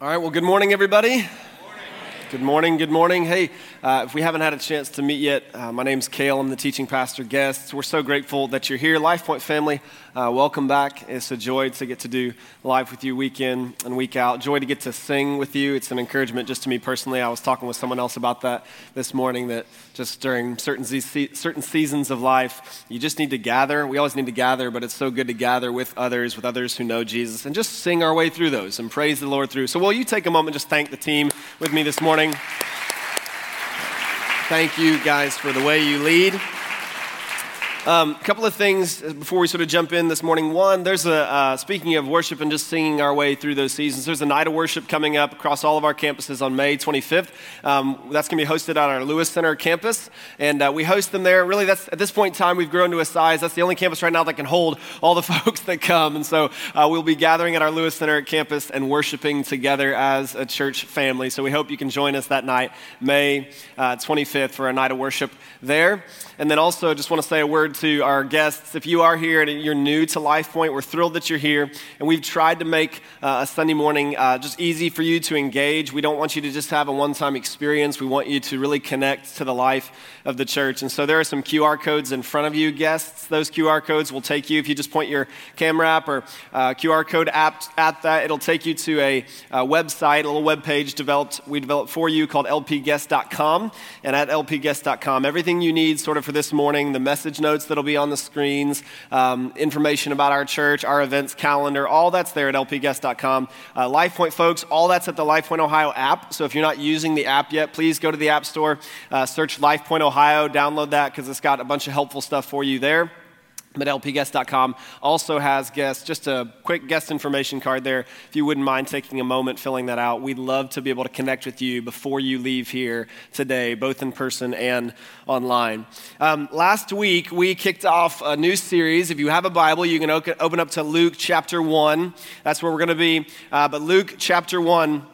All right, well, good morning, everybody. Good morning, good morning. Hey, uh, if we haven't had a chance to meet yet, uh, my name's Kale. I'm the teaching pastor guest. We're so grateful that you're here. LifePoint family, uh, welcome back. It's a joy to get to do life with you week in and week out. Joy to get to sing with you. It's an encouragement just to me personally. I was talking with someone else about that this morning that just during certain, certain seasons of life, you just need to gather. We always need to gather, but it's so good to gather with others, with others who know Jesus, and just sing our way through those and praise the Lord through. So, will you take a moment just thank the team with me this morning? Morning. Thank you guys for the way you lead. A um, couple of things before we sort of jump in this morning. One, there's a, uh, speaking of worship and just singing our way through those seasons, there's a night of worship coming up across all of our campuses on May 25th. Um, that's going to be hosted at our Lewis Center campus, and uh, we host them there. Really, that's at this point in time, we've grown to a size. That's the only campus right now that can hold all the folks that come. And so uh, we'll be gathering at our Lewis Center campus and worshiping together as a church family. So we hope you can join us that night, May 25th, uh, for a night of worship there. And then also, just want to say a word to our guests. If you are here and you're new to Life Point, we're thrilled that you're here. And we've tried to make uh, a Sunday morning uh, just easy for you to engage. We don't want you to just have a one time experience. We want you to really connect to the life of the church. And so there are some QR codes in front of you, guests. Those QR codes will take you, if you just point your camera app or uh, QR code app at that, it'll take you to a, a website, a little web page developed, we developed for you called lpguest.com. And at lpguest.com, everything you need sort of for this morning, the message notes that'll be on the screens, um, information about our church, our events calendar, all that's there at lpguest.com. Uh, LifePoint folks, all that's at the LifePoint Ohio app. So if you're not using the app yet, please go to the App Store, uh, search LifePoint Ohio, download that because it's got a bunch of helpful stuff for you there but lpguest.com also has guests just a quick guest information card there. If you wouldn't mind taking a moment filling that out we'd love to be able to connect with you before you leave here today both in person and online. Um, last week we kicked off a new series. If you have a bible you can open up to luke chapter 1 that's where we're going to be. Uh, but luke chapter 1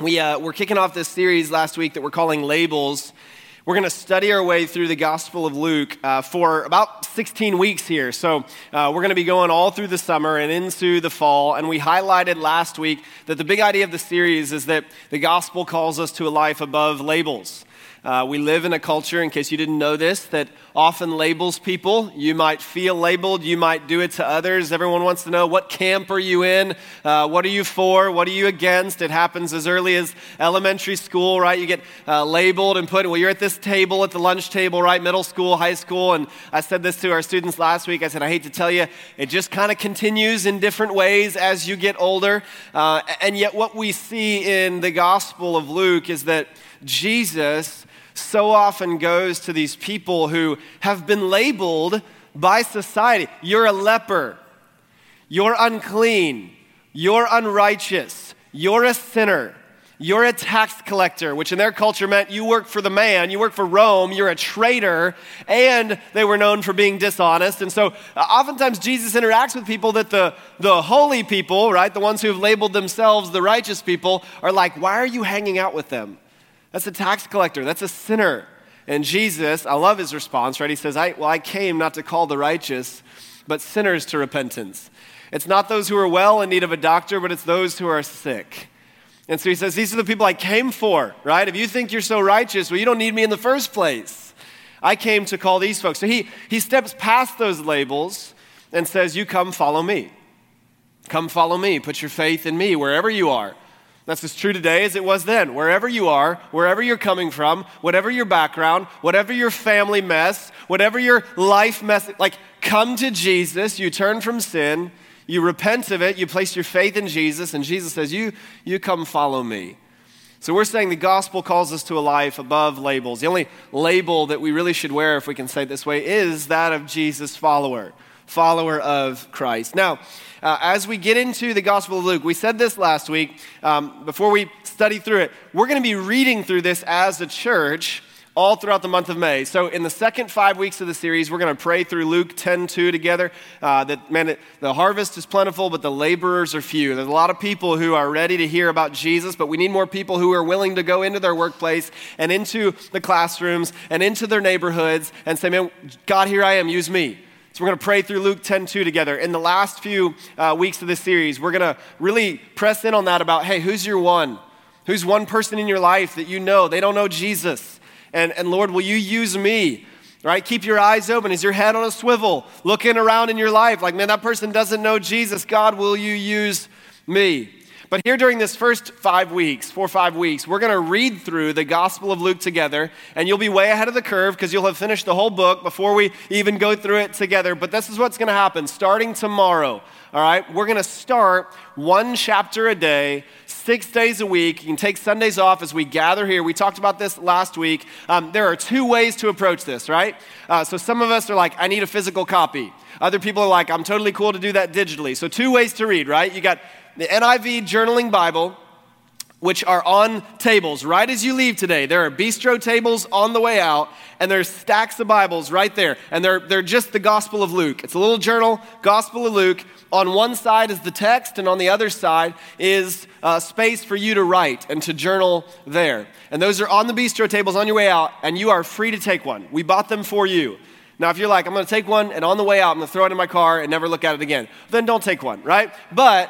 we, uh, we're kicking off this series last week that we're calling labels we're going to study our way through the Gospel of Luke uh, for about 16 weeks here. So uh, we're going to be going all through the summer and into the fall. And we highlighted last week that the big idea of the series is that the Gospel calls us to a life above labels. Uh, we live in a culture, in case you didn't know this, that often labels people. You might feel labeled, you might do it to others. Everyone wants to know what camp are you in? Uh, what are you for? What are you against? It happens as early as elementary school, right? You get uh, labeled and put, well, you're at this table, at the lunch table, right? Middle school, high school. And I said this to our students last week. I said, I hate to tell you, it just kind of continues in different ways as you get older. Uh, and yet, what we see in the Gospel of Luke is that Jesus so often goes to these people who have been labeled by society. You're a leper. You're unclean. You're unrighteous. You're a sinner. You're a tax collector, which in their culture meant you work for the man, you work for Rome, you're a traitor, and they were known for being dishonest. And so uh, oftentimes Jesus interacts with people that the, the holy people, right, the ones who have labeled themselves the righteous people, are like, why are you hanging out with them? That's a tax collector. That's a sinner. And Jesus, I love his response, right? He says, I, Well, I came not to call the righteous, but sinners to repentance. It's not those who are well in need of a doctor, but it's those who are sick. And so he says, These are the people I came for, right? If you think you're so righteous, well, you don't need me in the first place. I came to call these folks. So he, he steps past those labels and says, You come follow me. Come follow me. Put your faith in me wherever you are. That's as true today as it was then. Wherever you are, wherever you're coming from, whatever your background, whatever your family mess, whatever your life mess, like come to Jesus, you turn from sin, you repent of it, you place your faith in Jesus, and Jesus says, You, you come follow me. So we're saying the gospel calls us to a life above labels. The only label that we really should wear, if we can say it this way, is that of Jesus' follower, follower of Christ. Now, uh, as we get into the Gospel of Luke, we said this last week um, before we study through it. We're going to be reading through this as a church all throughout the month of May. So, in the second five weeks of the series, we're going to pray through Luke 10 2 together. Uh, that, man, it, the harvest is plentiful, but the laborers are few. There's a lot of people who are ready to hear about Jesus, but we need more people who are willing to go into their workplace and into the classrooms and into their neighborhoods and say, man, God, here I am, use me So we're going to pray through Luke 10 2 together. In the last few uh, weeks of this series, we're going to really press in on that about hey, who's your one? Who's one person in your life that you know? They don't know Jesus. And, and Lord, will you use me? Right? Keep your eyes open. Is your head on a swivel? Looking around in your life like, man, that person doesn't know Jesus. God, will you use me? But here during this first five weeks, four or five weeks, we're going to read through the Gospel of Luke together, and you'll be way ahead of the curve because you'll have finished the whole book before we even go through it together. But this is what's going to happen starting tomorrow. All right, we're going to start one chapter a day, six days a week. You can take Sundays off as we gather here. We talked about this last week. Um, there are two ways to approach this, right? Uh, so some of us are like, I need a physical copy. Other people are like, I'm totally cool to do that digitally. So, two ways to read, right? You got the NIV Journaling Bible, which are on tables right as you leave today. There are bistro tables on the way out, and there's stacks of Bibles right there. And they're, they're just the Gospel of Luke. It's a little journal, Gospel of Luke. On one side is the text, and on the other side is uh, space for you to write and to journal there. And those are on the bistro tables on your way out, and you are free to take one. We bought them for you. Now, if you're like, I'm going to take one, and on the way out, I'm to throw it in my car and never look at it again, then don't take one, right? But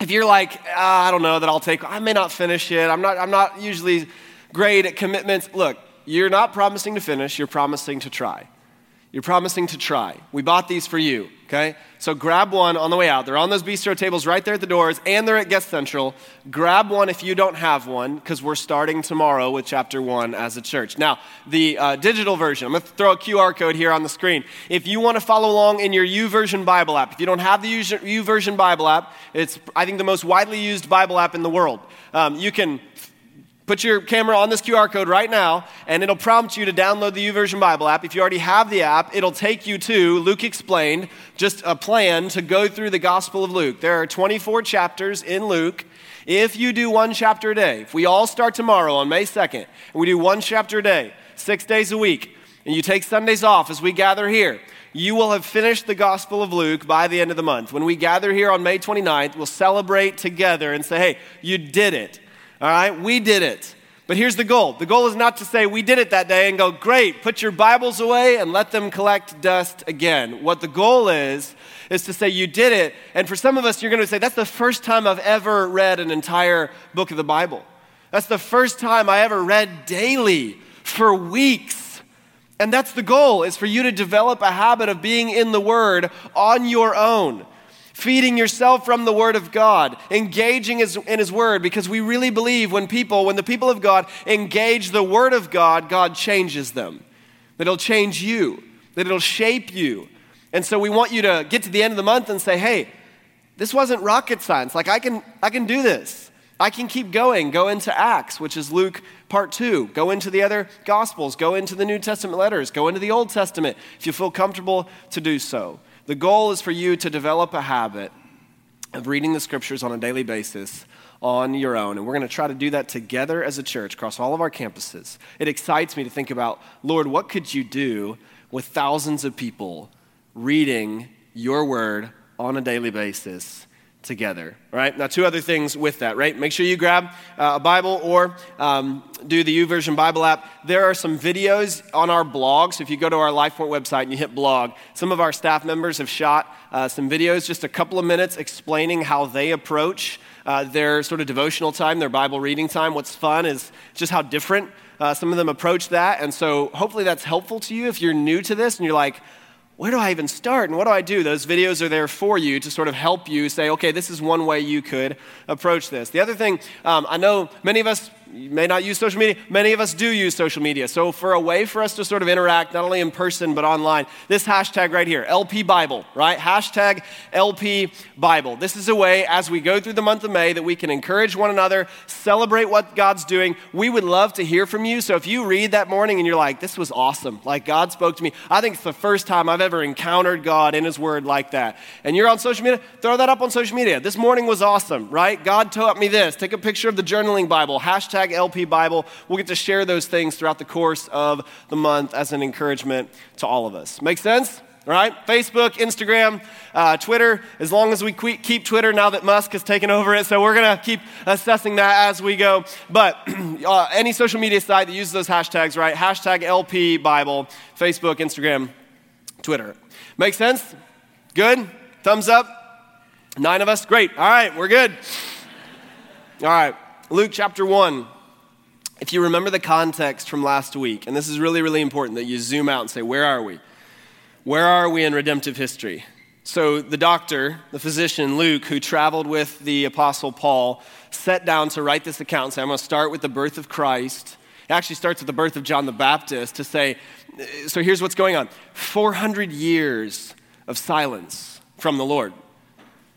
if you're like, ah, I don't know that I'll take, I may not finish it. I'm not, I'm not usually great at commitments. Look, you're not promising to finish, you're promising to try. You're promising to try. We bought these for you, okay? So grab one on the way out. They're on those bistro tables right there at the doors, and they're at Guest Central. Grab one if you don't have one, because we're starting tomorrow with chapter one as a church. Now, the uh, digital version, I'm going to throw a QR code here on the screen. If you want to follow along in your YouVersion Bible app, if you don't have the YouVersion Bible app, it's, I think, the most widely used Bible app in the world. Um, you can Put your camera on this QR code right now, and it'll prompt you to download the YouVersion Bible app. If you already have the app, it'll take you to Luke Explained, just a plan to go through the Gospel of Luke. There are 24 chapters in Luke. If you do one chapter a day, if we all start tomorrow on May 2nd, and we do one chapter a day, six days a week, and you take Sundays off as we gather here, you will have finished the Gospel of Luke by the end of the month. When we gather here on May 29th, we'll celebrate together and say, hey, you did it. All right, we did it. But here's the goal the goal is not to say we did it that day and go, great, put your Bibles away and let them collect dust again. What the goal is, is to say you did it. And for some of us, you're going to say, that's the first time I've ever read an entire book of the Bible. That's the first time I ever read daily for weeks. And that's the goal, is for you to develop a habit of being in the Word on your own feeding yourself from the Word of God, engaging in His Word, because we really believe when people, when the people of God engage the Word of God, God changes them. That it'll change you, that it'll shape you. And so we want you to get to the end of the month and say, hey, this wasn't rocket science. Like, I can, I can do this. I can keep going. Go into Acts, which is Luke part two. Go into the other Gospels. Go into the New Testament letters. Go into the Old Testament if you feel comfortable to do so. The goal is for you to develop a habit of reading the scriptures on a daily basis on your own. And we're going to try to do that together as a church across all of our campuses. It excites me to think about, Lord, what could you do with thousands of people reading your word on a daily basis together. Right. Now, two other things with that. Right. Make sure you grab uh, a Bible or um, do the YouVersion Bible app. There are some videos on our blog. So if you go to our LifePoint website and you hit blog, some of our staff members have shot uh, some videos, just a couple of minutes, explaining how they approach uh, their sort of devotional time, their Bible reading time. What's fun is just how different. Uh, some of them approach that. And so hopefully that's helpful to you if you're new to this and you're like, where do I even start and what do I do? Those videos are there for you to sort of help you say, okay, this is one way you could approach this. The other thing, um, I know many of us may not use social media. Many of us do use social media. So, for a way for us to sort of interact, not only in person, but online, this hashtag right here, LP Bible, right? Hashtag LP Bible. This is a way as we go through the month of May that we can encourage one another, celebrate what God's doing. We would love to hear from you. So, if you read that morning and you're like, this was awesome, like God spoke to me, I think it's the first time I've ever encountered God in His Word like that. And you're on social media, throw that up on social media. This morning was awesome, right? God taught me this. Take a picture of the journaling Bible, hashtag LP Bible. We'll get to share those things throughout the course of the month as an encouragement to all of us. Make sense? Right? Facebook, Instagram, uh, Twitter, as long as we keep Twitter now that Musk has taken over it. So we're going to keep assessing that as we go. But uh, any social media site that uses those hashtags, right? Hashtag LP Bible, Facebook, Instagram, Twitter. Make sense? Good? Thumbs up? Nine of us? Great. All right, we're good. All right, Luke chapter 1. If you remember the context from last week, and this is really, really important that you zoom out and say, where are we? Where are we in redemptive history? So, the doctor, the physician, Luke, who traveled with the apostle Paul, sat down to write this account and say, I'm going to start with the birth of Christ. It actually starts with the birth of John the Baptist to say, so here's what's going on 400 years of silence from the Lord.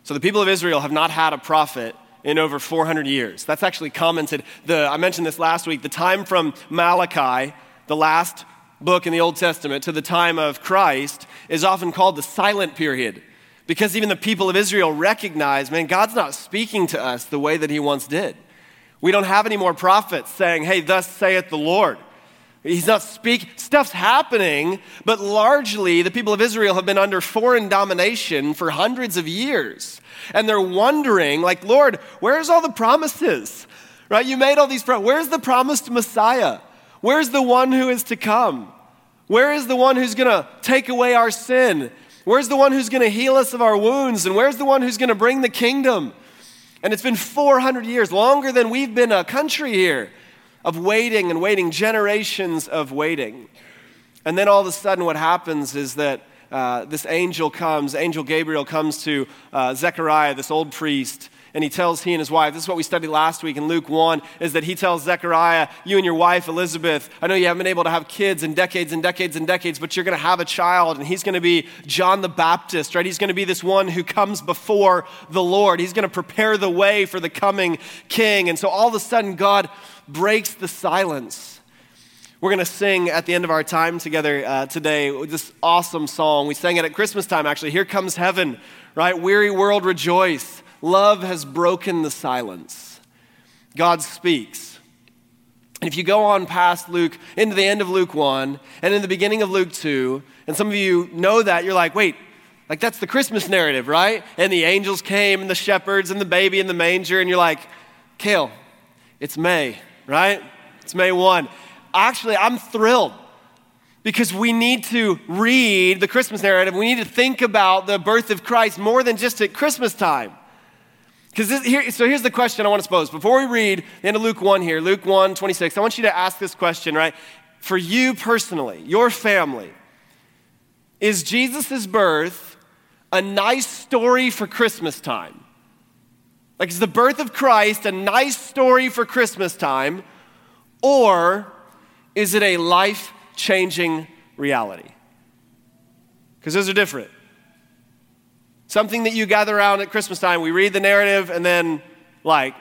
So, the people of Israel have not had a prophet in over 400 years. That's actually commented. The, I mentioned this last week. The time from Malachi, the last book in the Old Testament, to the time of Christ is often called the silent period because even the people of Israel recognize, man, God's not speaking to us the way that He once did. We don't have any more prophets saying, hey, thus saith the Lord. He's not speaking, stuff's happening, but largely the people of Israel have been under foreign domination for hundreds of years. And they're wondering, like, Lord, where's all the promises? Right? You made all these promises. Where's the promised Messiah? Where's the one who is to come? Where is the one who's going to take away our sin? Where's the one who's going to heal us of our wounds? And where's the one who's going to bring the kingdom? And it's been 400 years, longer than we've been a country here, of waiting and waiting, generations of waiting. And then all of a sudden, what happens is that uh, this angel comes, angel Gabriel comes to uh, Zechariah, this old priest, and he tells he and his wife, this is what we studied last week in Luke 1, is that he tells Zechariah, you and your wife Elizabeth, I know you haven't been able to have kids in decades and decades and decades, but you're going to have a child, and he's going to be John the Baptist, right? He's going to be this one who comes before the Lord. He's going to prepare the way for the coming king. And so all of a sudden, God breaks the silence we're going to sing at the end of our time together uh, today this awesome song. We sang it at Christmas time, actually. Here comes heaven, right? Weary world, rejoice. Love has broken the silence. God speaks. And if you go on past Luke, into the end of Luke 1 and in the beginning of Luke 2, and some of you know that, you're like, wait, like that's the Christmas narrative, right? And the angels came and the shepherds and the baby in the manger, and you're like, Kale, it's May, right? It's May 1 actually, I'm thrilled because we need to read the Christmas narrative. We need to think about the birth of Christ more than just at Christmas time. Because here, so here's the question I want to pose. Before we read the end of Luke 1 here, Luke 1 26, I want you to ask this question, right? For you personally, your family, is Jesus' birth a nice story for Christmas time? Like, is the birth of Christ a nice story for Christmas time? Or is it a life changing reality? Because those are different. Something that you gather around at Christmas time, we read the narrative, and then, like,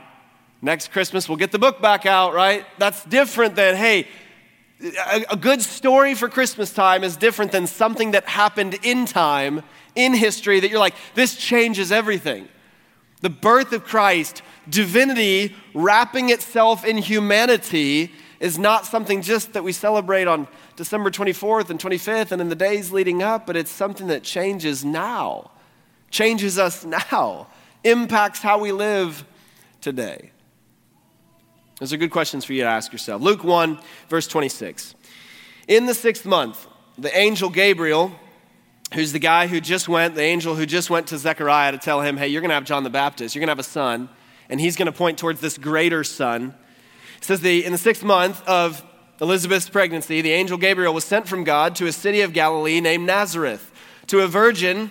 next Christmas we'll get the book back out, right? That's different than, hey, a, a good story for Christmas time is different than something that happened in time, in history, that you're like, this changes everything. The birth of Christ, divinity wrapping itself in humanity is not something just that we celebrate on December 24th and 25th and in the days leading up, but it's something that changes now, changes us now, impacts how we live today. Those are good questions for you to ask yourself. Luke 1, verse 26. In the sixth month, the angel Gabriel, who's the guy who just went, the angel who just went to Zechariah to tell him, hey, you're going to have John the Baptist, you're going to have a son, and he's going to point towards this greater son says, the, In the sixth month of Elizabeth's pregnancy, the angel Gabriel was sent from God to a city of Galilee named Nazareth, to a virgin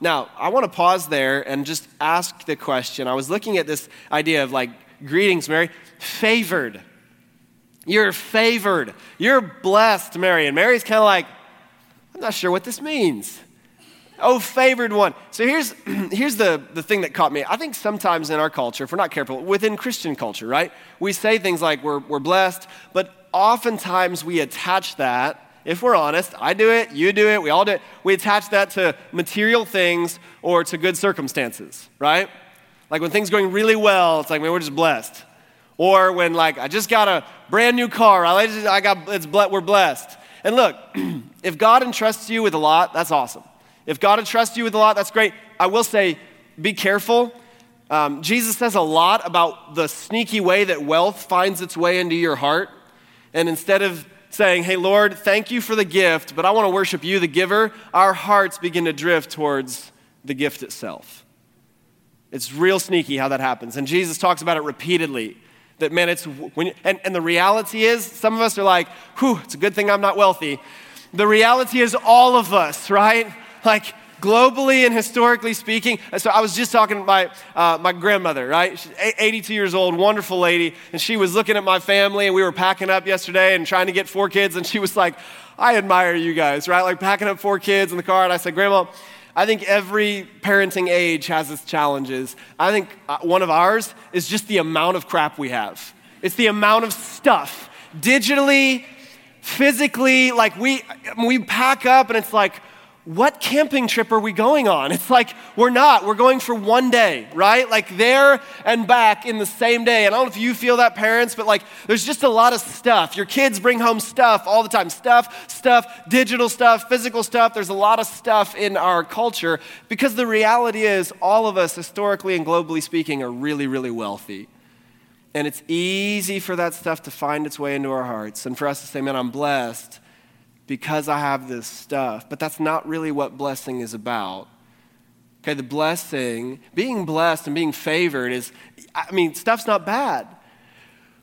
Now, I want to pause there and just ask the question. I was looking at this idea of like, greetings, Mary, favored. You're favored. You're blessed, Mary. And Mary's kind of like, I'm not sure what this means. Oh, favored one. So here's, here's the, the thing that caught me. I think sometimes in our culture, if we're not careful, within Christian culture, right? We say things like we're, we're blessed, but oftentimes we attach that, if we're honest, I do it, you do it, we all do it, we attach that to material things or to good circumstances, right? Like when things going really well, it's like, man, we're just blessed. Or when like I just got a brand new car, I, just, I got it's we're blessed. And look, if God entrusts you with a lot, that's awesome. If God entrusts you with a lot, that's great. I will say, be careful. Um, Jesus says a lot about the sneaky way that wealth finds its way into your heart. And instead of saying, Hey, Lord, thank you for the gift, but I want to worship you, the giver, our hearts begin to drift towards the gift itself. It's real sneaky how that happens. And Jesus talks about it repeatedly. That, man, it's when, and, and the reality is, some of us are like, whew, it's a good thing I'm not wealthy. The reality is, all of us, right? Like, globally and historically speaking. So I was just talking to my, uh, my grandmother, right? She's 82 years old, wonderful lady. And she was looking at my family, and we were packing up yesterday and trying to get four kids. And she was like, I admire you guys, right? Like packing up four kids in the car. And I said, Grandma, I think every parenting age has its challenges. I think uh, one of ours is just the amount of crap we have. It's the amount of stuff, digitally, physically. Like we, we pack up and it's like, what camping trip are we going on? It's like, we're not. We're going for one day, right? Like there and back in the same day. And I don't know if you feel that, parents, but like there's just a lot of stuff. Your kids bring home stuff all the time stuff, stuff, digital stuff, physical stuff. There's a lot of stuff in our culture because the reality is, all of us, historically and globally speaking, are really, really wealthy. And it's easy for that stuff to find its way into our hearts and for us to say, man, I'm blessed because I have this stuff. But that's not really what blessing is about. Okay, the blessing, being blessed and being favored is, I mean, stuff's not bad.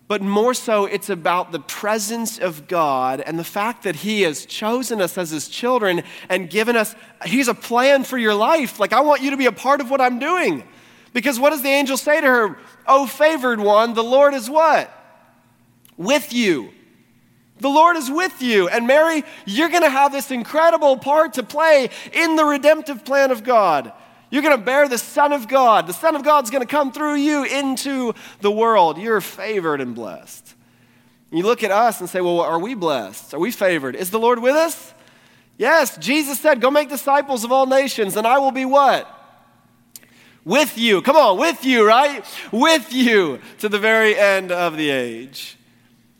But more so, it's about the presence of God and the fact that He has chosen us as His children and given us, He's a plan for your life. Like, I want you to be a part of what I'm doing. Because what does the angel say to her? Oh, favored one, the Lord is what? With you. The Lord is with you. And Mary, you're going to have this incredible part to play in the redemptive plan of God. You're going to bear the Son of God. The Son of God's going to come through you into the world. You're favored and blessed. You look at us and say, Well, are we blessed? Are we favored? Is the Lord with us? Yes, Jesus said, Go make disciples of all nations, and I will be what? With you. Come on, with you, right? With you to the very end of the age.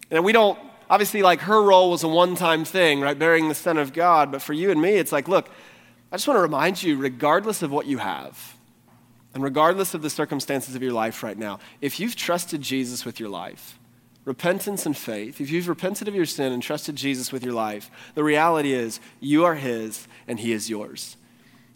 And we don't obviously, like her role was a one time thing, right? Bearing the Son of God. But for you and me, it's like, look, I just want to remind you, regardless of what you have, and regardless of the circumstances of your life right now, if you've trusted Jesus with your life, repentance and faith, if you've repented of your sin and trusted Jesus with your life, the reality is you are His and He is yours.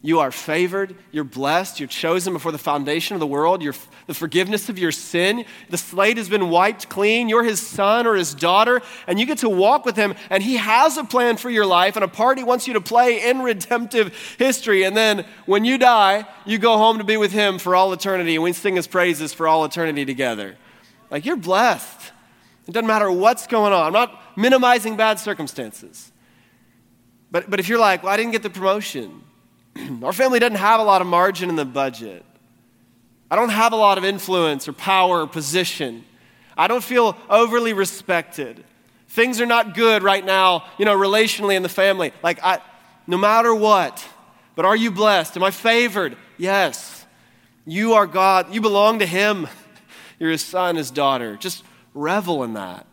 You are favored, you're blessed, you're chosen before the foundation of the world, you're the forgiveness of your sin. The slate has been wiped clean. You're his son or his daughter, and you get to walk with him, and he has a plan for your life and a part he wants you to play in redemptive history. And then when you die, you go home to be with him for all eternity, and we sing his praises for all eternity together. Like you're blessed. It doesn't matter what's going on. I'm not minimizing bad circumstances. But, but if you're like, well, I didn't get the promotion, Our family doesn't have a lot of margin in the budget. I don't have a lot of influence or power or position. I don't feel overly respected. Things are not good right now, you know, relationally in the family. Like, I, no matter what, but are you blessed? Am I favored? Yes. You are God. You belong to Him. You're His son, His daughter. Just revel in that.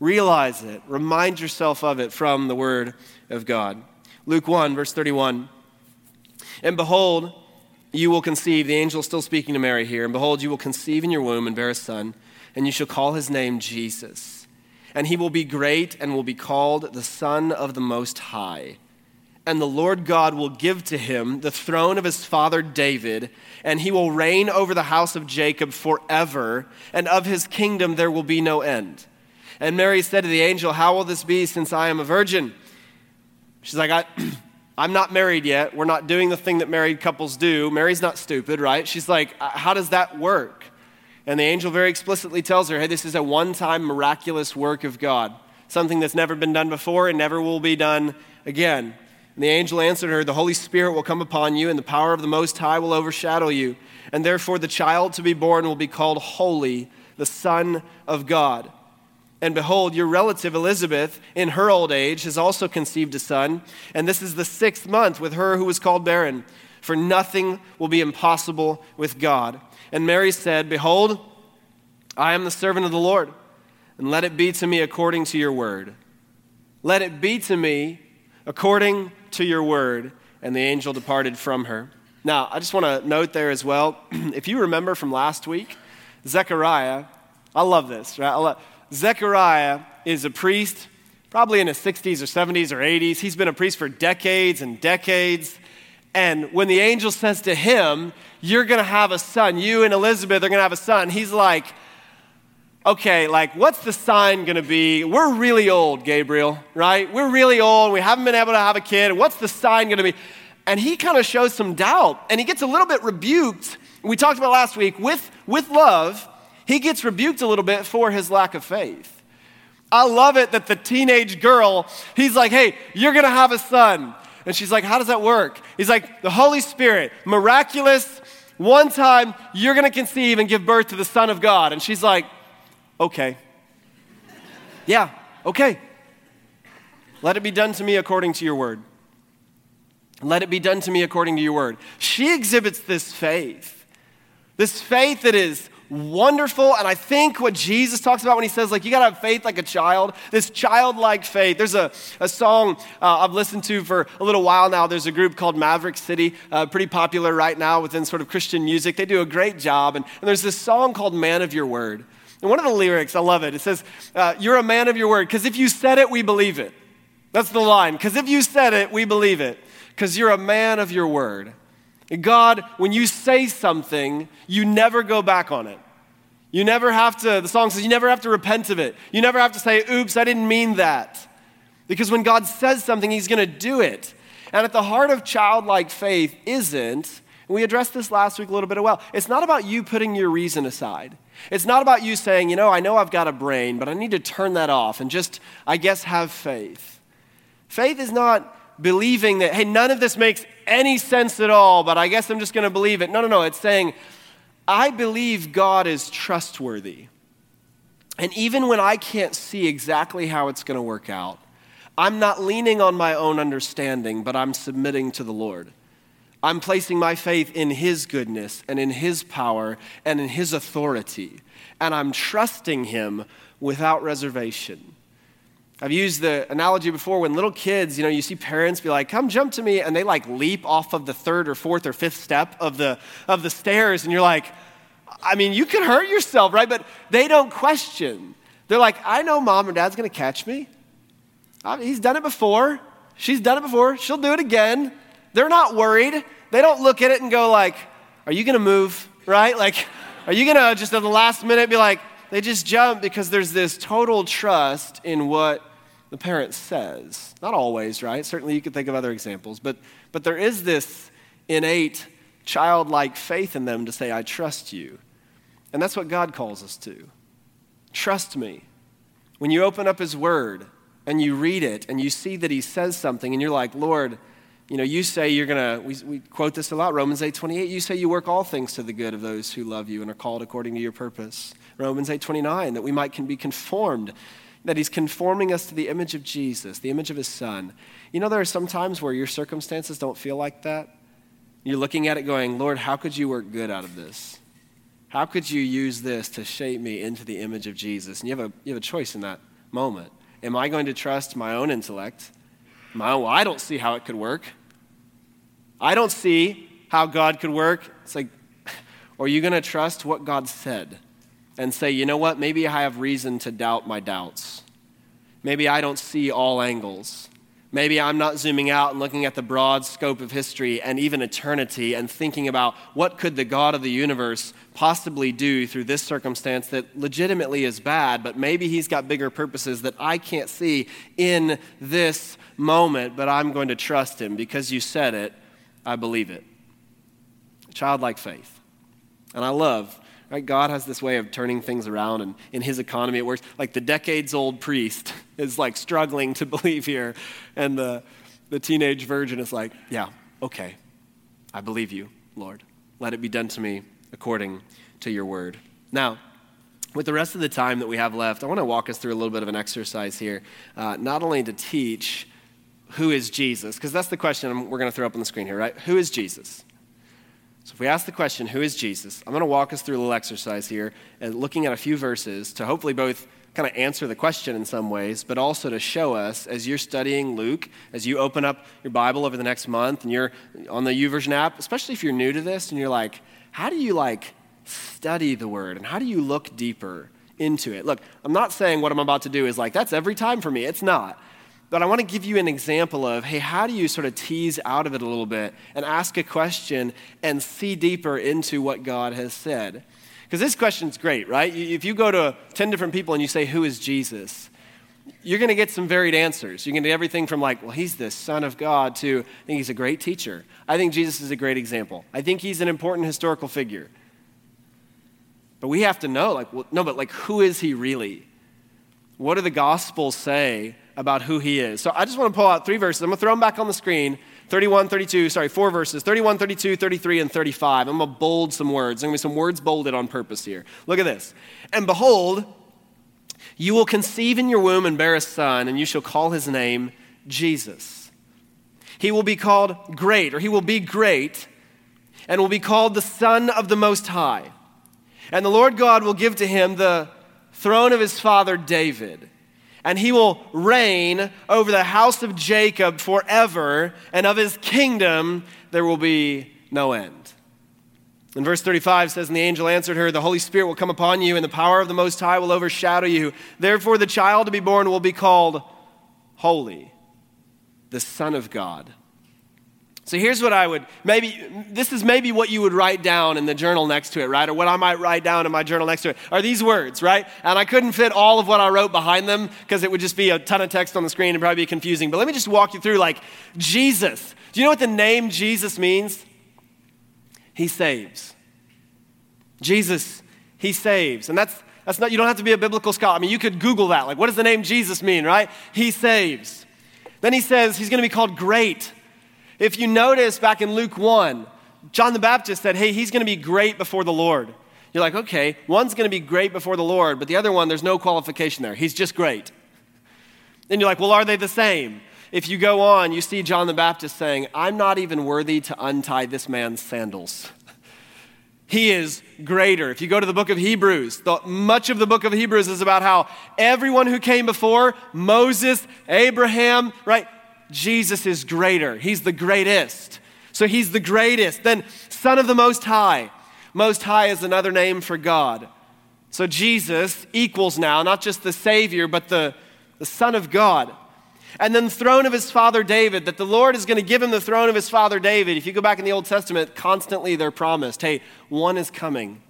Realize it. Remind yourself of it from the Word of God. Luke 1, verse 31. And behold, you will conceive, the angel is still speaking to Mary here, and behold, you will conceive in your womb and bear a son, and you shall call his name Jesus. And he will be great and will be called the Son of the Most High. And the Lord God will give to him the throne of his father David, and he will reign over the house of Jacob forever, and of his kingdom there will be no end. And Mary said to the angel, How will this be since I am a virgin? She's like, I. I'm not married yet. We're not doing the thing that married couples do. Mary's not stupid, right? She's like, uh, How does that work? And the angel very explicitly tells her, Hey, this is a one time miraculous work of God, something that's never been done before and never will be done again. And the angel answered her, The Holy Spirit will come upon you, and the power of the Most High will overshadow you. And therefore, the child to be born will be called Holy, the Son of God. And behold, your relative Elizabeth, in her old age, has also conceived a son, and this is the sixth month with her who was called barren. for nothing will be impossible with God. And Mary said, Behold, I am the servant of the Lord, and let it be to me according to your word. Let it be to me according to your word. And the angel departed from her. Now, I just want to note there as well if you remember from last week, Zechariah, I love this, right? Love, Zechariah is a priest, probably in his 60s or 70s or 80s. He's been a priest for decades and decades. And when the angel says to him, You're going to have a son, you and Elizabeth are going to have a son, he's like, Okay, like, what's the sign going to be? We're really old, Gabriel, right? We're really old. We haven't been able to have a kid. What's the sign going to be? And he kind of shows some doubt and he gets a little bit rebuked. We talked about last week with, with love, he gets rebuked a little bit for his lack of faith. I love it that the teenage girl, he's like, hey, you're gonna have a son. And she's like, How does that work? He's like, The Holy Spirit, miraculous. One time, you're to conceive and give birth to the Son of God. And she's like, Okay. yeah, okay. Let it be done to me according to your word. Let it be done to me according to your word. She exhibits this faith, this faith that is wonderful. And I think what Jesus talks about when he says, like, you got to have faith like a child, this childlike faith. There's a, a song uh, I've listened to for a little while now. There's a group called Maverick City, uh, pretty popular right now within sort of Christian music. They do a great job. And, and there's this song called Man of Your Word. And one of the lyrics, I love it. It says, uh, You're a man of your word, because if you said it, we believe it. That's the line. Because if you said it, we believe it. Because you're a man of your word. God, when you say something, you never go back on it. You never have to, the song says, you never have to repent of it. You never have to say, oops, I didn't mean that. Because when God says something, He's going to do it. And at the heart of childlike faith isn't, and we addressed this last week a little bit as well, it's not about you putting your reason aside. It's not about you saying, you know, I know I've got a brain, but I need to turn that off and just, I guess, have faith. Faith is not believing that, hey, none of this makes any sense at all, but I guess I'm just going to believe it. No, no, no. It's saying, I believe God is trustworthy. And even when I can't see exactly how it's going to work out, I'm not leaning on my own understanding, but I'm submitting to the Lord. I'm placing my faith in His goodness and in His power and in His authority. And I'm trusting Him without reservation. I've used the analogy before when little kids, you know, you see parents be like, come jump to me, and they like leap off of the third or fourth or fifth step of the, of the stairs, and you're like, I mean, you could hurt yourself, right? But they don't question. They're like, I know mom or dad's gonna catch me. He's done it before. She's done it before. She'll do it again. They're not worried. They don't look at it and go like, are you gonna move, right? Like, are you gonna just at the last minute be like, they just jump because there's this total trust in what the parent says. Not always, right? Certainly you could think of other examples, but, but there is this innate childlike faith in them to say, I trust you. And that's what God calls us to. Trust me. When you open up His Word and you read it and you see that He says something and you're like, Lord, you know, you say you're going to, we, we quote this a lot, Romans 8 28, you say you work all things to the good of those who love you and are called according to your purpose. Romans 8 29, that we might can be conformed, that He's conforming us to the image of Jesus, the image of His Son. You know, there are some times where your circumstances don't feel like that. You're looking at it going, Lord, how could you work good out of this? How could you use this to shape me into the image of Jesus? And you have a, you have a choice in that moment. Am I going to trust my own intellect? My well, I don't see how it could work. I don't see how God could work. It's like, are you going to trust what God said and say, you know what, maybe I have reason to doubt my doubts. Maybe I don't see all angles. Maybe I'm not zooming out and looking at the broad scope of history and even eternity and thinking about what could the God of the universe possibly do through this circumstance that legitimately is bad, but maybe he's got bigger purposes that I can't see in this moment, but I'm going to trust him because you said it, I believe it. Childlike faith. And I love Right? God has this way of turning things around, and in his economy, it works. Like the decades old priest is like struggling to believe here, and the, the teenage virgin is like, Yeah, okay, I believe you, Lord. Let it be done to me according to your word. Now, with the rest of the time that we have left, I want to walk us through a little bit of an exercise here, uh, not only to teach who is Jesus, because that's the question we're going to throw up on the screen here, right? Who is Jesus? So if we ask the question, who is Jesus? I'm going to walk us through a little exercise here and looking at a few verses to hopefully both kind of answer the question in some ways, but also to show us as you're studying Luke, as you open up your Bible over the next month and you're on the YouVersion app, especially if you're new to this and you're like, how do you like study the word and how do you look deeper into it? Look, I'm not saying what I'm about to do is like, that's every time for me. It's not. But I want to give you an example of hey, how do you sort of tease out of it a little bit and ask a question and see deeper into what God has said? Because this question's great, right? If you go to 10 different people and you say, Who is Jesus? You're going to get some varied answers. You're going to get everything from, like, well, he's the Son of God to, I think he's a great teacher. I think Jesus is a great example. I think he's an important historical figure. But we have to know, like, well, no, but like, who is he really? What do the Gospels say about who he is. So I just want to pull out three verses. I'm going to throw them back on the screen 31, 32, sorry, four verses 31, 32, 33, and 35. I'm going to bold some words. There's going to be some words bolded on purpose here. Look at this. And behold, you will conceive in your womb and bear a son, and you shall call his name Jesus. He will be called great, or he will be great, and will be called the Son of the Most High. And the Lord God will give to him the throne of his father David and he will reign over the house of Jacob forever, and of his kingdom there will be no end. And verse 35 says, And the angel answered her, The Holy Spirit will come upon you, and the power of the Most High will overshadow you. Therefore, the child to be born will be called Holy, the Son of God. So here's what I would maybe, this is maybe what you would write down in the journal next to it, right? Or what I might write down in my journal next to it are these words, right? And I couldn't fit all of what I wrote behind them because it would just be a ton of text on the screen and probably be confusing. But let me just walk you through like Jesus. Do you know what the name Jesus means? He saves. Jesus, he saves. And that's, that's not, you don't have to be a biblical scholar. I mean, you could Google that. Like, what does the name Jesus mean, right? He saves. Then he says he's going to be called great. If you notice back in Luke 1, John the Baptist said, Hey, he's going to be great before the Lord. You're like, okay, one's going to be great before the Lord, but the other one, there's no qualification there. He's just great. Then you're like, well, are they the same? If you go on, you see John the Baptist saying, I'm not even worthy to untie this man's sandals. He is greater. If you go to the book of Hebrews, the, much of the book of Hebrews is about how everyone who came before, Moses, Abraham, right? Jesus is greater. He's the greatest. So he's the greatest. Then, Son of the Most High. Most High is another name for God. So Jesus equals now not just the Savior, but the, the Son of God. And then the throne of his father David, that the Lord is going to give him the throne of his father David. If you go back in the Old Testament, constantly they're promised hey, one is coming.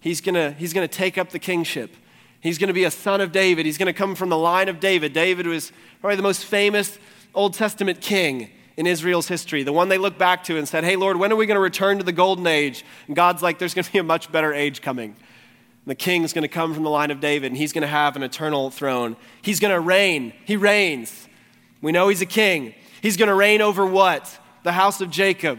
He's going to, he's going to take up the kingship. He's going to be a son of David. He's going to come from the line of David. David was probably the most famous Old Testament king in Israel's history, the one they look back to and said, Hey, Lord, when are we going to return to the golden age? And God's like, There's going to be a much better age coming. And the king's going to come from the line of David, and he's going to have an eternal throne. He's going to reign. He reigns. We know he's a king. He's going to reign over what? The house of Jacob.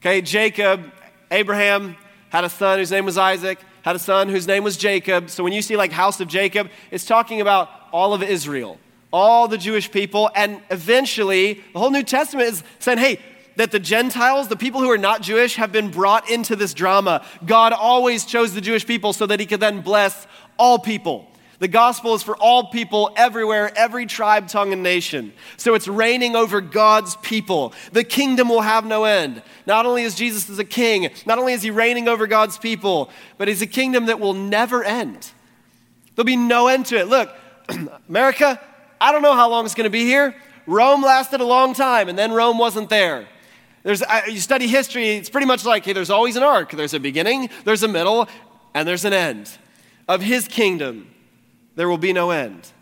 Okay, Jacob, Abraham had a son whose name was Isaac, had a son whose name was Jacob. So when you see like house of Jacob, it's talking about all of Israel all the Jewish people, and eventually the whole New Testament is saying, hey, that the Gentiles, the people who are not Jewish, have been brought into this drama. God always chose the Jewish people so that he could then bless all people. The gospel is for all people everywhere, every tribe, tongue, and nation. So it's reigning over God's people. The kingdom will have no end. Not only is Jesus as a king, not only is he reigning over God's people, but he's a kingdom that will never end. There'll be no end to it. Look, America, I don't know how long it's going to be here. Rome lasted a long time, and then Rome wasn't there. There's, you study history, it's pretty much like hey, there's always an arc. There's a beginning, there's a middle, and there's an end. Of his kingdom, there will be no end.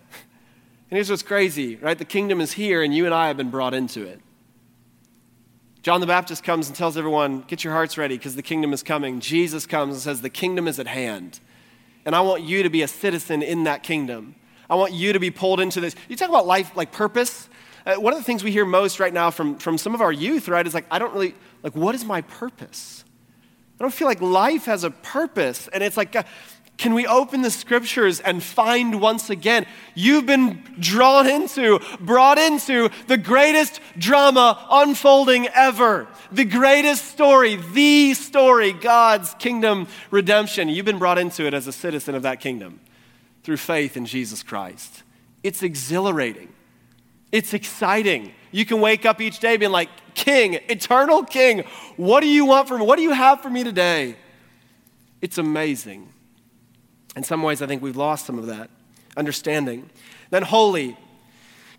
And here's what's crazy, right? The kingdom is here, and you and I have been brought into it. John the Baptist comes and tells everyone, Get your hearts ready because the kingdom is coming. Jesus comes and says, The kingdom is at hand. And I want you to be a citizen in that kingdom. I want you to be pulled into this. You talk about life like purpose. Uh, one of the things we hear most right now from, from some of our youth, right, is like, I don't really, like, what is my purpose? I don't feel like life has a purpose. And it's like, uh, Can we open the scriptures and find once again? You've been drawn into, brought into the greatest drama unfolding ever. The greatest story, the story, God's kingdom redemption. You've been brought into it as a citizen of that kingdom through faith in Jesus Christ. It's exhilarating, it's exciting. You can wake up each day being like, King, eternal King, what do you want from me? What do you have for me today? It's amazing. In some ways, I think we've lost some of that understanding. Then, holy,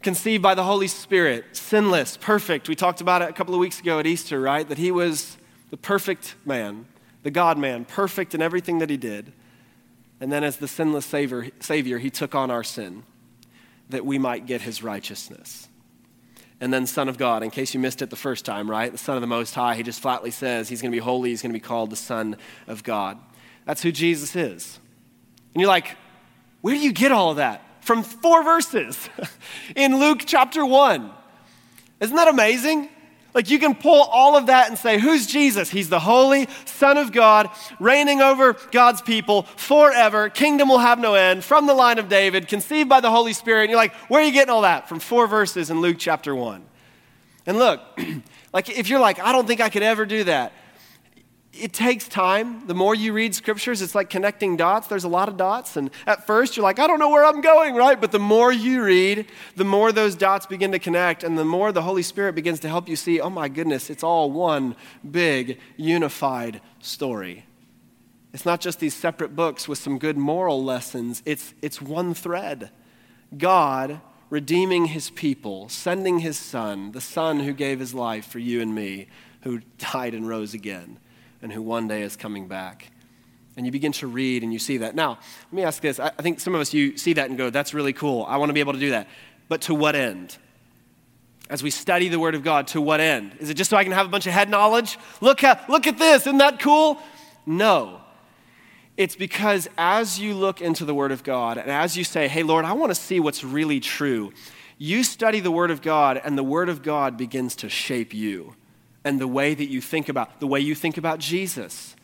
conceived by the Holy Spirit, sinless, perfect. We talked about it a couple of weeks ago at Easter, right? That he was the perfect man, the God man, perfect in everything that he did. And then, as the sinless savior, savior, he took on our sin that we might get his righteousness. And then, Son of God, in case you missed it the first time, right? The Son of the Most High, he just flatly says he's going to be holy, he's going to be called the Son of God. That's who Jesus is. And you're like, where do you get all of that? From four verses in Luke chapter 1. Isn't that amazing? Like you can pull all of that and say, who's Jesus? He's the holy Son of God, reigning over God's people forever. Kingdom will have no end, from the line of David, conceived by the Holy Spirit. And you're like, where are you getting all that? From four verses in Luke chapter 1. And look, like if you're like, I don't think I could ever do that it takes time. The more you read scriptures, it's like connecting dots. There's a lot of dots. And at first, you're like, I don't know where I'm going, right? But the more you read, the more those dots begin to connect. And the more the Holy Spirit begins to help you see, oh my goodness, it's all one big, unified story. It's not just these separate books with some good moral lessons, it's, it's one thread. God redeeming his people, sending his son, the son who gave his life for you and me, who died and rose again and who one day is coming back. And you begin to read and you see that. Now, let me ask this. I think some of us, you see that and go, that's really cool. I want to be able to do that. But to what end? As we study the Word of God, to what end? Is it just so I can have a bunch of head knowledge? Look, at, look at this, isn't that cool? No. It's because as you look into the Word of God and as you say, hey, Lord, I want to see what's really true, you study the Word of God and the Word of God begins to shape you and the way that you think about the way you think about Jesus.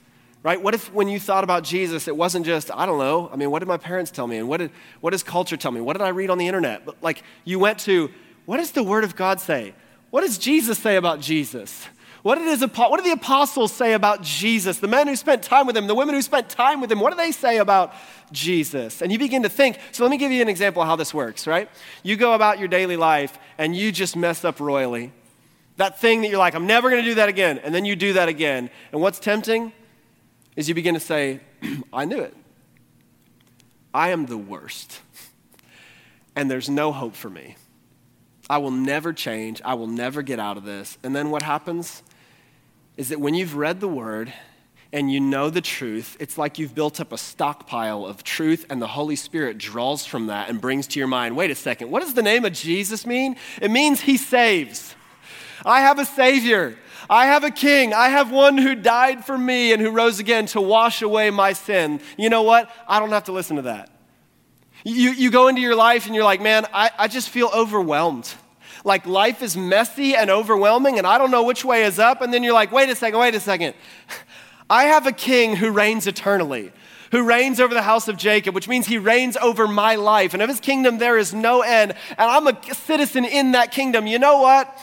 Right? What if when you thought about Jesus, it wasn't just, I don't know, I mean, what did my parents tell me? And what did what does culture tell me? What did I read on the internet? But like you went to, what does the word of God say? What does Jesus say about Jesus? What did, his, what did the apostles say about Jesus? The men who spent time with him, the women who spent time with him, what do they say about Jesus? And you begin to think. So let me give you an example of how this works, right? You go about your daily life and you just mess up royally. That thing that you're like, I'm never going to do that again. And then you do that again. And what's tempting is you begin to say, I knew it. I am the worst. And there's no hope for me. I will never change. I will never get out of this. And then what happens is that when you've read the word and you know the truth, it's like you've built up a stockpile of truth, and the Holy Spirit draws from that and brings to your mind wait a second, what does the name of Jesus mean? It means he saves. I have a Savior. I have a king. I have one who died for me and who rose again to wash away my sin. You know what? I don't have to listen to that. You, you go into your life and you're like, man, I, I just feel overwhelmed. Like life is messy and overwhelming and I don't know which way is up. And then you're like, wait a second, wait a second. I have a king who reigns eternally who reigns over the house of Jacob, which means he reigns over my life. And of his kingdom, there is no end. And I'm a citizen in that kingdom. You know what?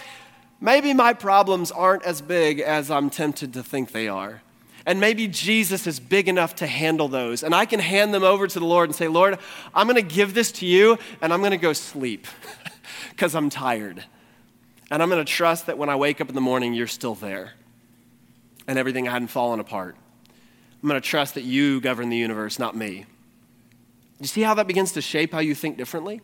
Maybe my problems aren't as big as I'm tempted to think they are. And maybe Jesus is big enough to handle those. And I can hand them over to the Lord and say, Lord, I'm going to give this to you and I'm going to go sleep because I'm tired. And I'm going to trust that when I wake up in the morning, you're still there and everything hadn't fallen apart. I'm going to trust that you govern the universe, not me. You see how that begins to shape how you think differently?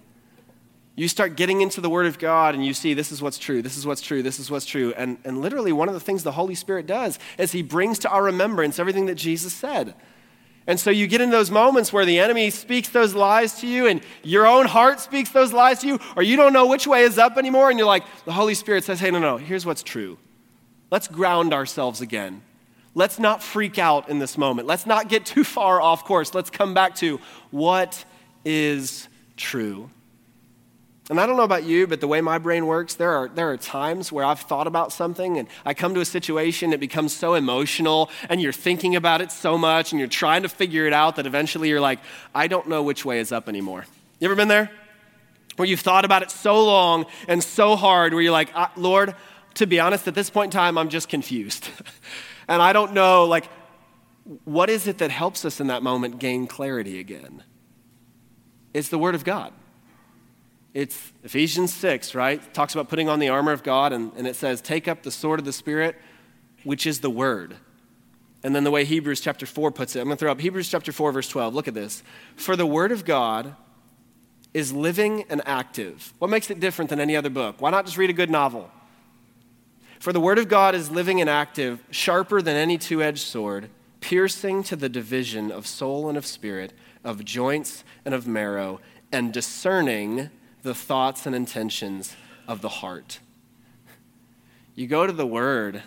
You start getting into the Word of God and you see this is what's true, this is what's true, this is what's true. And, and literally, one of the things the Holy Spirit does is He brings to our remembrance everything that Jesus said. And so you get in those moments where the enemy speaks those lies to you and your own heart speaks those lies to you, or you don't know which way is up anymore, and you're like, the Holy Spirit says, hey, no, no, here's what's true. Let's ground ourselves again. Let's not freak out in this moment. Let's not get too far off course. Let's come back to what is true. And I don't know about you, but the way my brain works, there are, there are times where I've thought about something and I come to a situation, it becomes so emotional, and you're thinking about it so much and you're trying to figure it out that eventually you're like, I don't know which way is up anymore. You ever been there? Where you've thought about it so long and so hard, where you're like, Lord, to be honest, at this point in time, I'm just confused. and I don't know, like, what is it that helps us in that moment gain clarity again? It's the Word of God. It's Ephesians 6, right? It talks about putting on the armor of God, and, and it says, Take up the sword of the Spirit, which is the Word. And then the way Hebrews chapter 4 puts it, I'm going to throw up Hebrews chapter 4, verse 12. Look at this. For the Word of God is living and active. What makes it different than any other book? Why not just read a good novel? For the Word of God is living and active, sharper than any two edged sword, piercing to the division of soul and of spirit, of joints and of marrow, and discerning the thoughts and intentions of the heart. You go to the Word,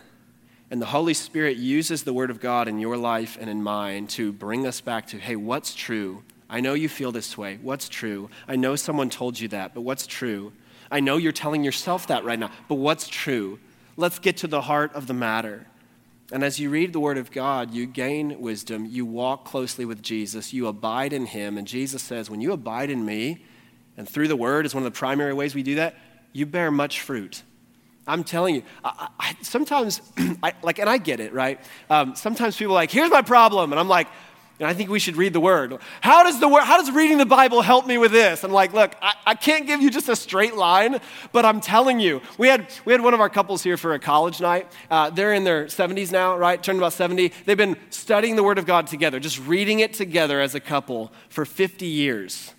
and the Holy Spirit uses the Word of God in your life and in mine to bring us back to hey, what's true? I know you feel this way. What's true? I know someone told you that, but what's true? I know you're telling yourself that right now, but what's true? Let's get to the heart of the matter. And as you read the Word of God, you gain wisdom. You walk closely with Jesus. You abide in Him. And Jesus says, When you abide in me, and through the word is one of the primary ways we do that, you bear much fruit. I'm telling you, I, I, sometimes, I, like, and I get it, right? Um, sometimes people are like, here's my problem. And I'm like, and I think we should read the word. How does the word, how does reading the Bible help me with this? I'm like, look, I, I can't give you just a straight line, but I'm telling you. We had, we had one of our couples here for a college night. Uh, they're in their 70s now, right? Turned about 70. They've been studying the word of God together, just reading it together as a couple for 50 years.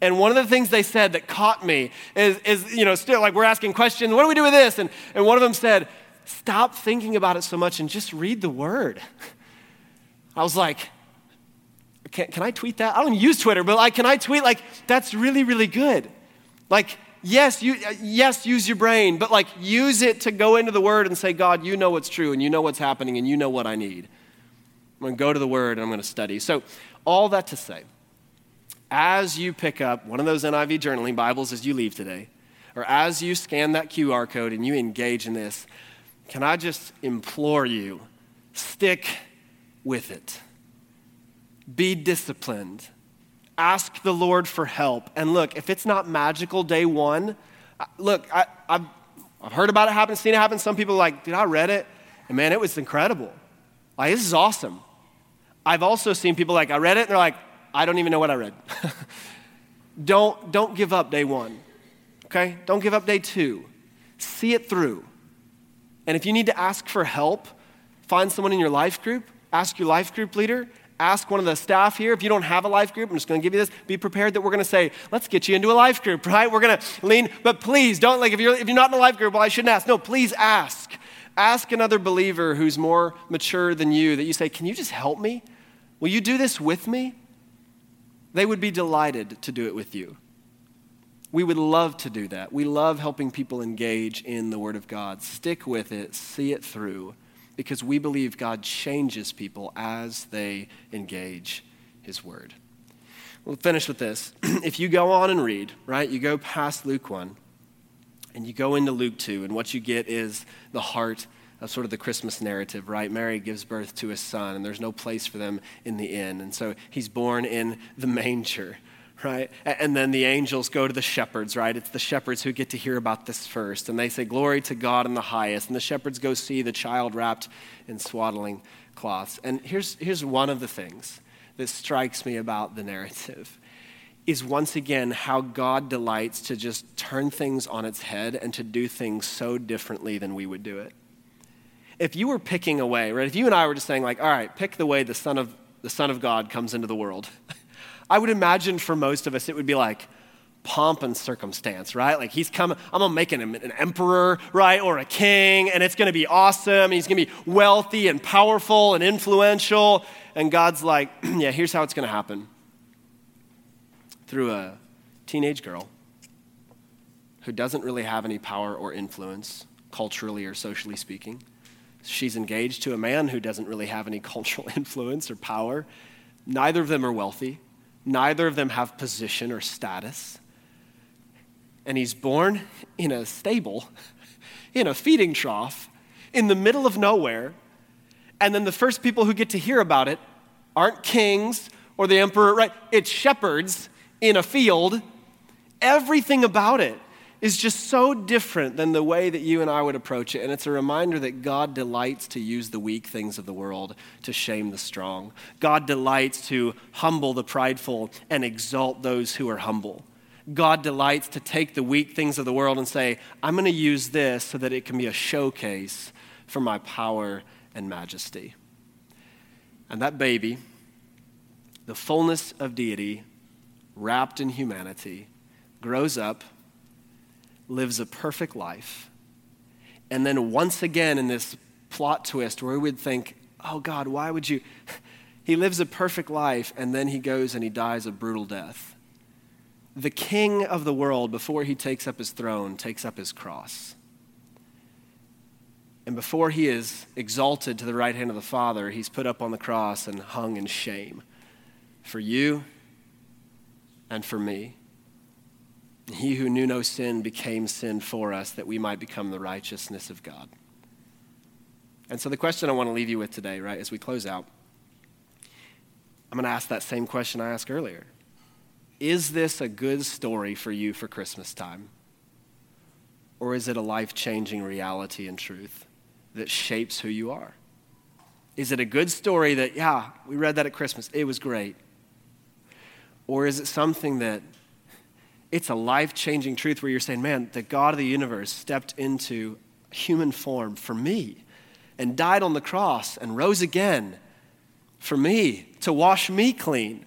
And one of the things they said that caught me is, is you know, still like we're asking questions, what do we do with this? And, and one of them said, stop thinking about it so much and just read the word. I was like, can, can I tweet that? I don't use Twitter, but like, can I tweet? Like, that's really, really good. Like, yes, you, yes, use your brain, but like, use it to go into the word and say, God, you know what's true and you know what's happening and you know what I need. I'm going to go to the word and I'm going to study. So, all that to say, as you pick up one of those NIV journaling Bibles as you leave today, or as you scan that QR code and you engage in this, can I just implore you, stick with it. Be disciplined. Ask the Lord for help. And look, if it's not magical day one, look, I, have I've heard about it happen, seen it happen. Some people are like, dude, I read it, and man, it was incredible. Like, this is awesome. I've also seen people like, I read it, and they're like, I don't even know what I read. don't, don't give up day one, okay? Don't give up day two. See it through. And if you need to ask for help, find someone in your life group, ask your life group leader, ask one of the staff here. If you don't have a life group, I'm just going to give you this. Be prepared that we're going to say, let's get you into a life group, right? We're going to lean, but please don't, like, if you're, if you're not in a life group, well, I shouldn't ask. No, please ask. Ask another believer who's more mature than you that you say, can you just help me? Will you do this with me? They would be delighted to do it with you. We would love to do that. We love helping people engage in the Word of God. Stick with it, see it through, because we believe God changes people as they engage His Word. We'll finish with this. if you go on and read, right, you go past Luke 1 and you go into Luke 2, and what you get is the heart of sort of the Christmas narrative, right? Mary gives birth to a son, and there's no place for them in the inn. And so he's born in the manger, right? And then the angels go to the shepherds, right? It's the shepherds who get to hear about this first. And they say, Glory to God in the highest. And the shepherds go see the child wrapped in swaddling cloths. And here's, here's one of the things that strikes me about the narrative is once again how God delights to just turn things on its head and to do things so differently than we would do it if you were picking a way, right? If you and I were just saying, like, all right, pick the way the Son of, the Son of God comes into the world, I would imagine for most of us it would be like pomp and circumstance, right? Like he's coming, I'm gonna make him an emperor, right? Or a king, and it's gonna be awesome. And he's gonna be wealthy and powerful and influential. And God's like, yeah, here's how it's gonna happen through a teenage girl who doesn't really have any power or influence, culturally or socially speaking She's engaged to a man who doesn't really have any cultural influence or power. Neither of them are wealthy. Neither of them have position or status. and he's born in a stable, in a feeding trough, in the middle of nowhere. And then the first people who get to hear about it aren't kings or the emperor, right? It's shepherds in a field. Everything about it is just so different than the way that you and I would approach it. And it's a reminder that God delights to use the weak things of the world to shame the strong. God delights to humble the prideful and exalt those who are humble. God delights to take the weak things of the world and say, I'm going to use this so that it can be a showcase for my power and majesty. And that baby, the fullness of deity, wrapped in humanity, grows up, lives a perfect life, and then once again in this plot twist where we would think, oh God, why would you? He lives a perfect life, and then he goes and he dies a brutal death the king of the world, before he takes up his throne, takes up his cross. And before he is exalted to the right hand of the Father, he's put up on the cross and hung in shame for you and for me. He who knew no sin became sin for us that we might become the righteousness of God. And so, the question I want to leave you with today, right, as we close out, I'm going to ask that same question I asked earlier. Is this a good story for you for Christmas time? Or is it a life changing reality and truth that shapes who you are? Is it a good story that, yeah, we read that at Christmas, it was great? Or is it something that it's a life changing truth where you're saying, man, the God of the universe stepped into human form for me and died on the cross and rose again for me to wash me clean?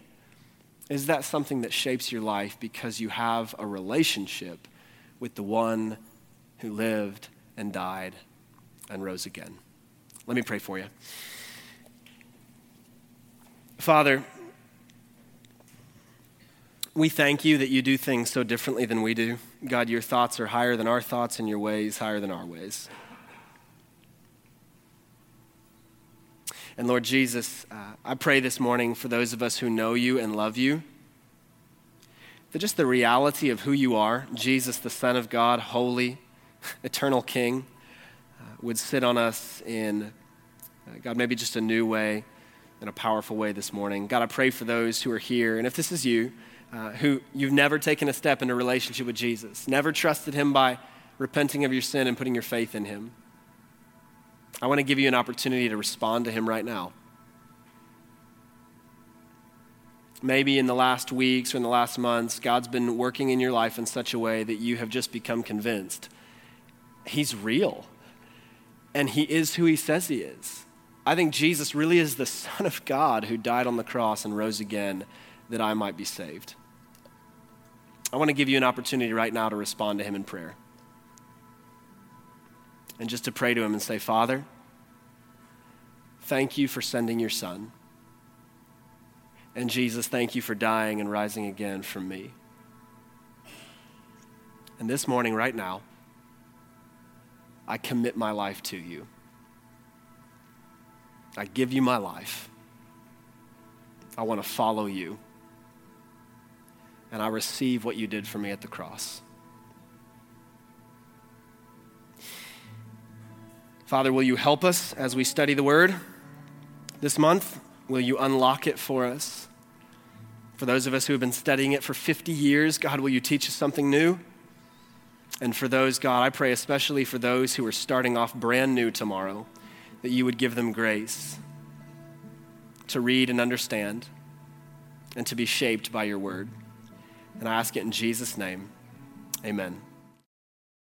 Is that something that shapes your life because you have a relationship with the one who lived and died and rose again? Let me pray for you. Father, we thank you that you do things so differently than we do. God, your thoughts are higher than our thoughts, and your ways higher than our ways. And Lord Jesus, uh, I pray this morning for those of us who know you and love you, that just the reality of who you are, Jesus, the Son of God, holy, eternal King, uh, would sit on us in, uh, God, maybe just a new way, in a powerful way this morning. God, I pray for those who are here, and if this is you, uh, who you've never taken a step in a relationship with Jesus, never trusted him by repenting of your sin and putting your faith in him. I want to give you an opportunity to respond to him right now. Maybe in the last weeks or in the last months, God's been working in your life in such a way that you have just become convinced He's real and He is who He says He is. I think Jesus really is the Son of God who died on the cross and rose again that I might be saved. I want to give you an opportunity right now to respond to Him in prayer and just to pray to Him and say, Father, thank you for sending your Son. And Jesus, thank you for dying and rising again for me. And this morning, right now, I commit my life to you. I give you my life. I want to follow you. And I receive what you did for me at the cross. Father, will you help us as we study the word this month? Will you unlock it for us? For those of us who have been studying it for 50 years, God, will you teach us something new? And for those, God, I pray especially for those who are starting off brand new tomorrow, that you would give them grace to read and understand and to be shaped by your word. And I ask it in Jesus' name. Amen.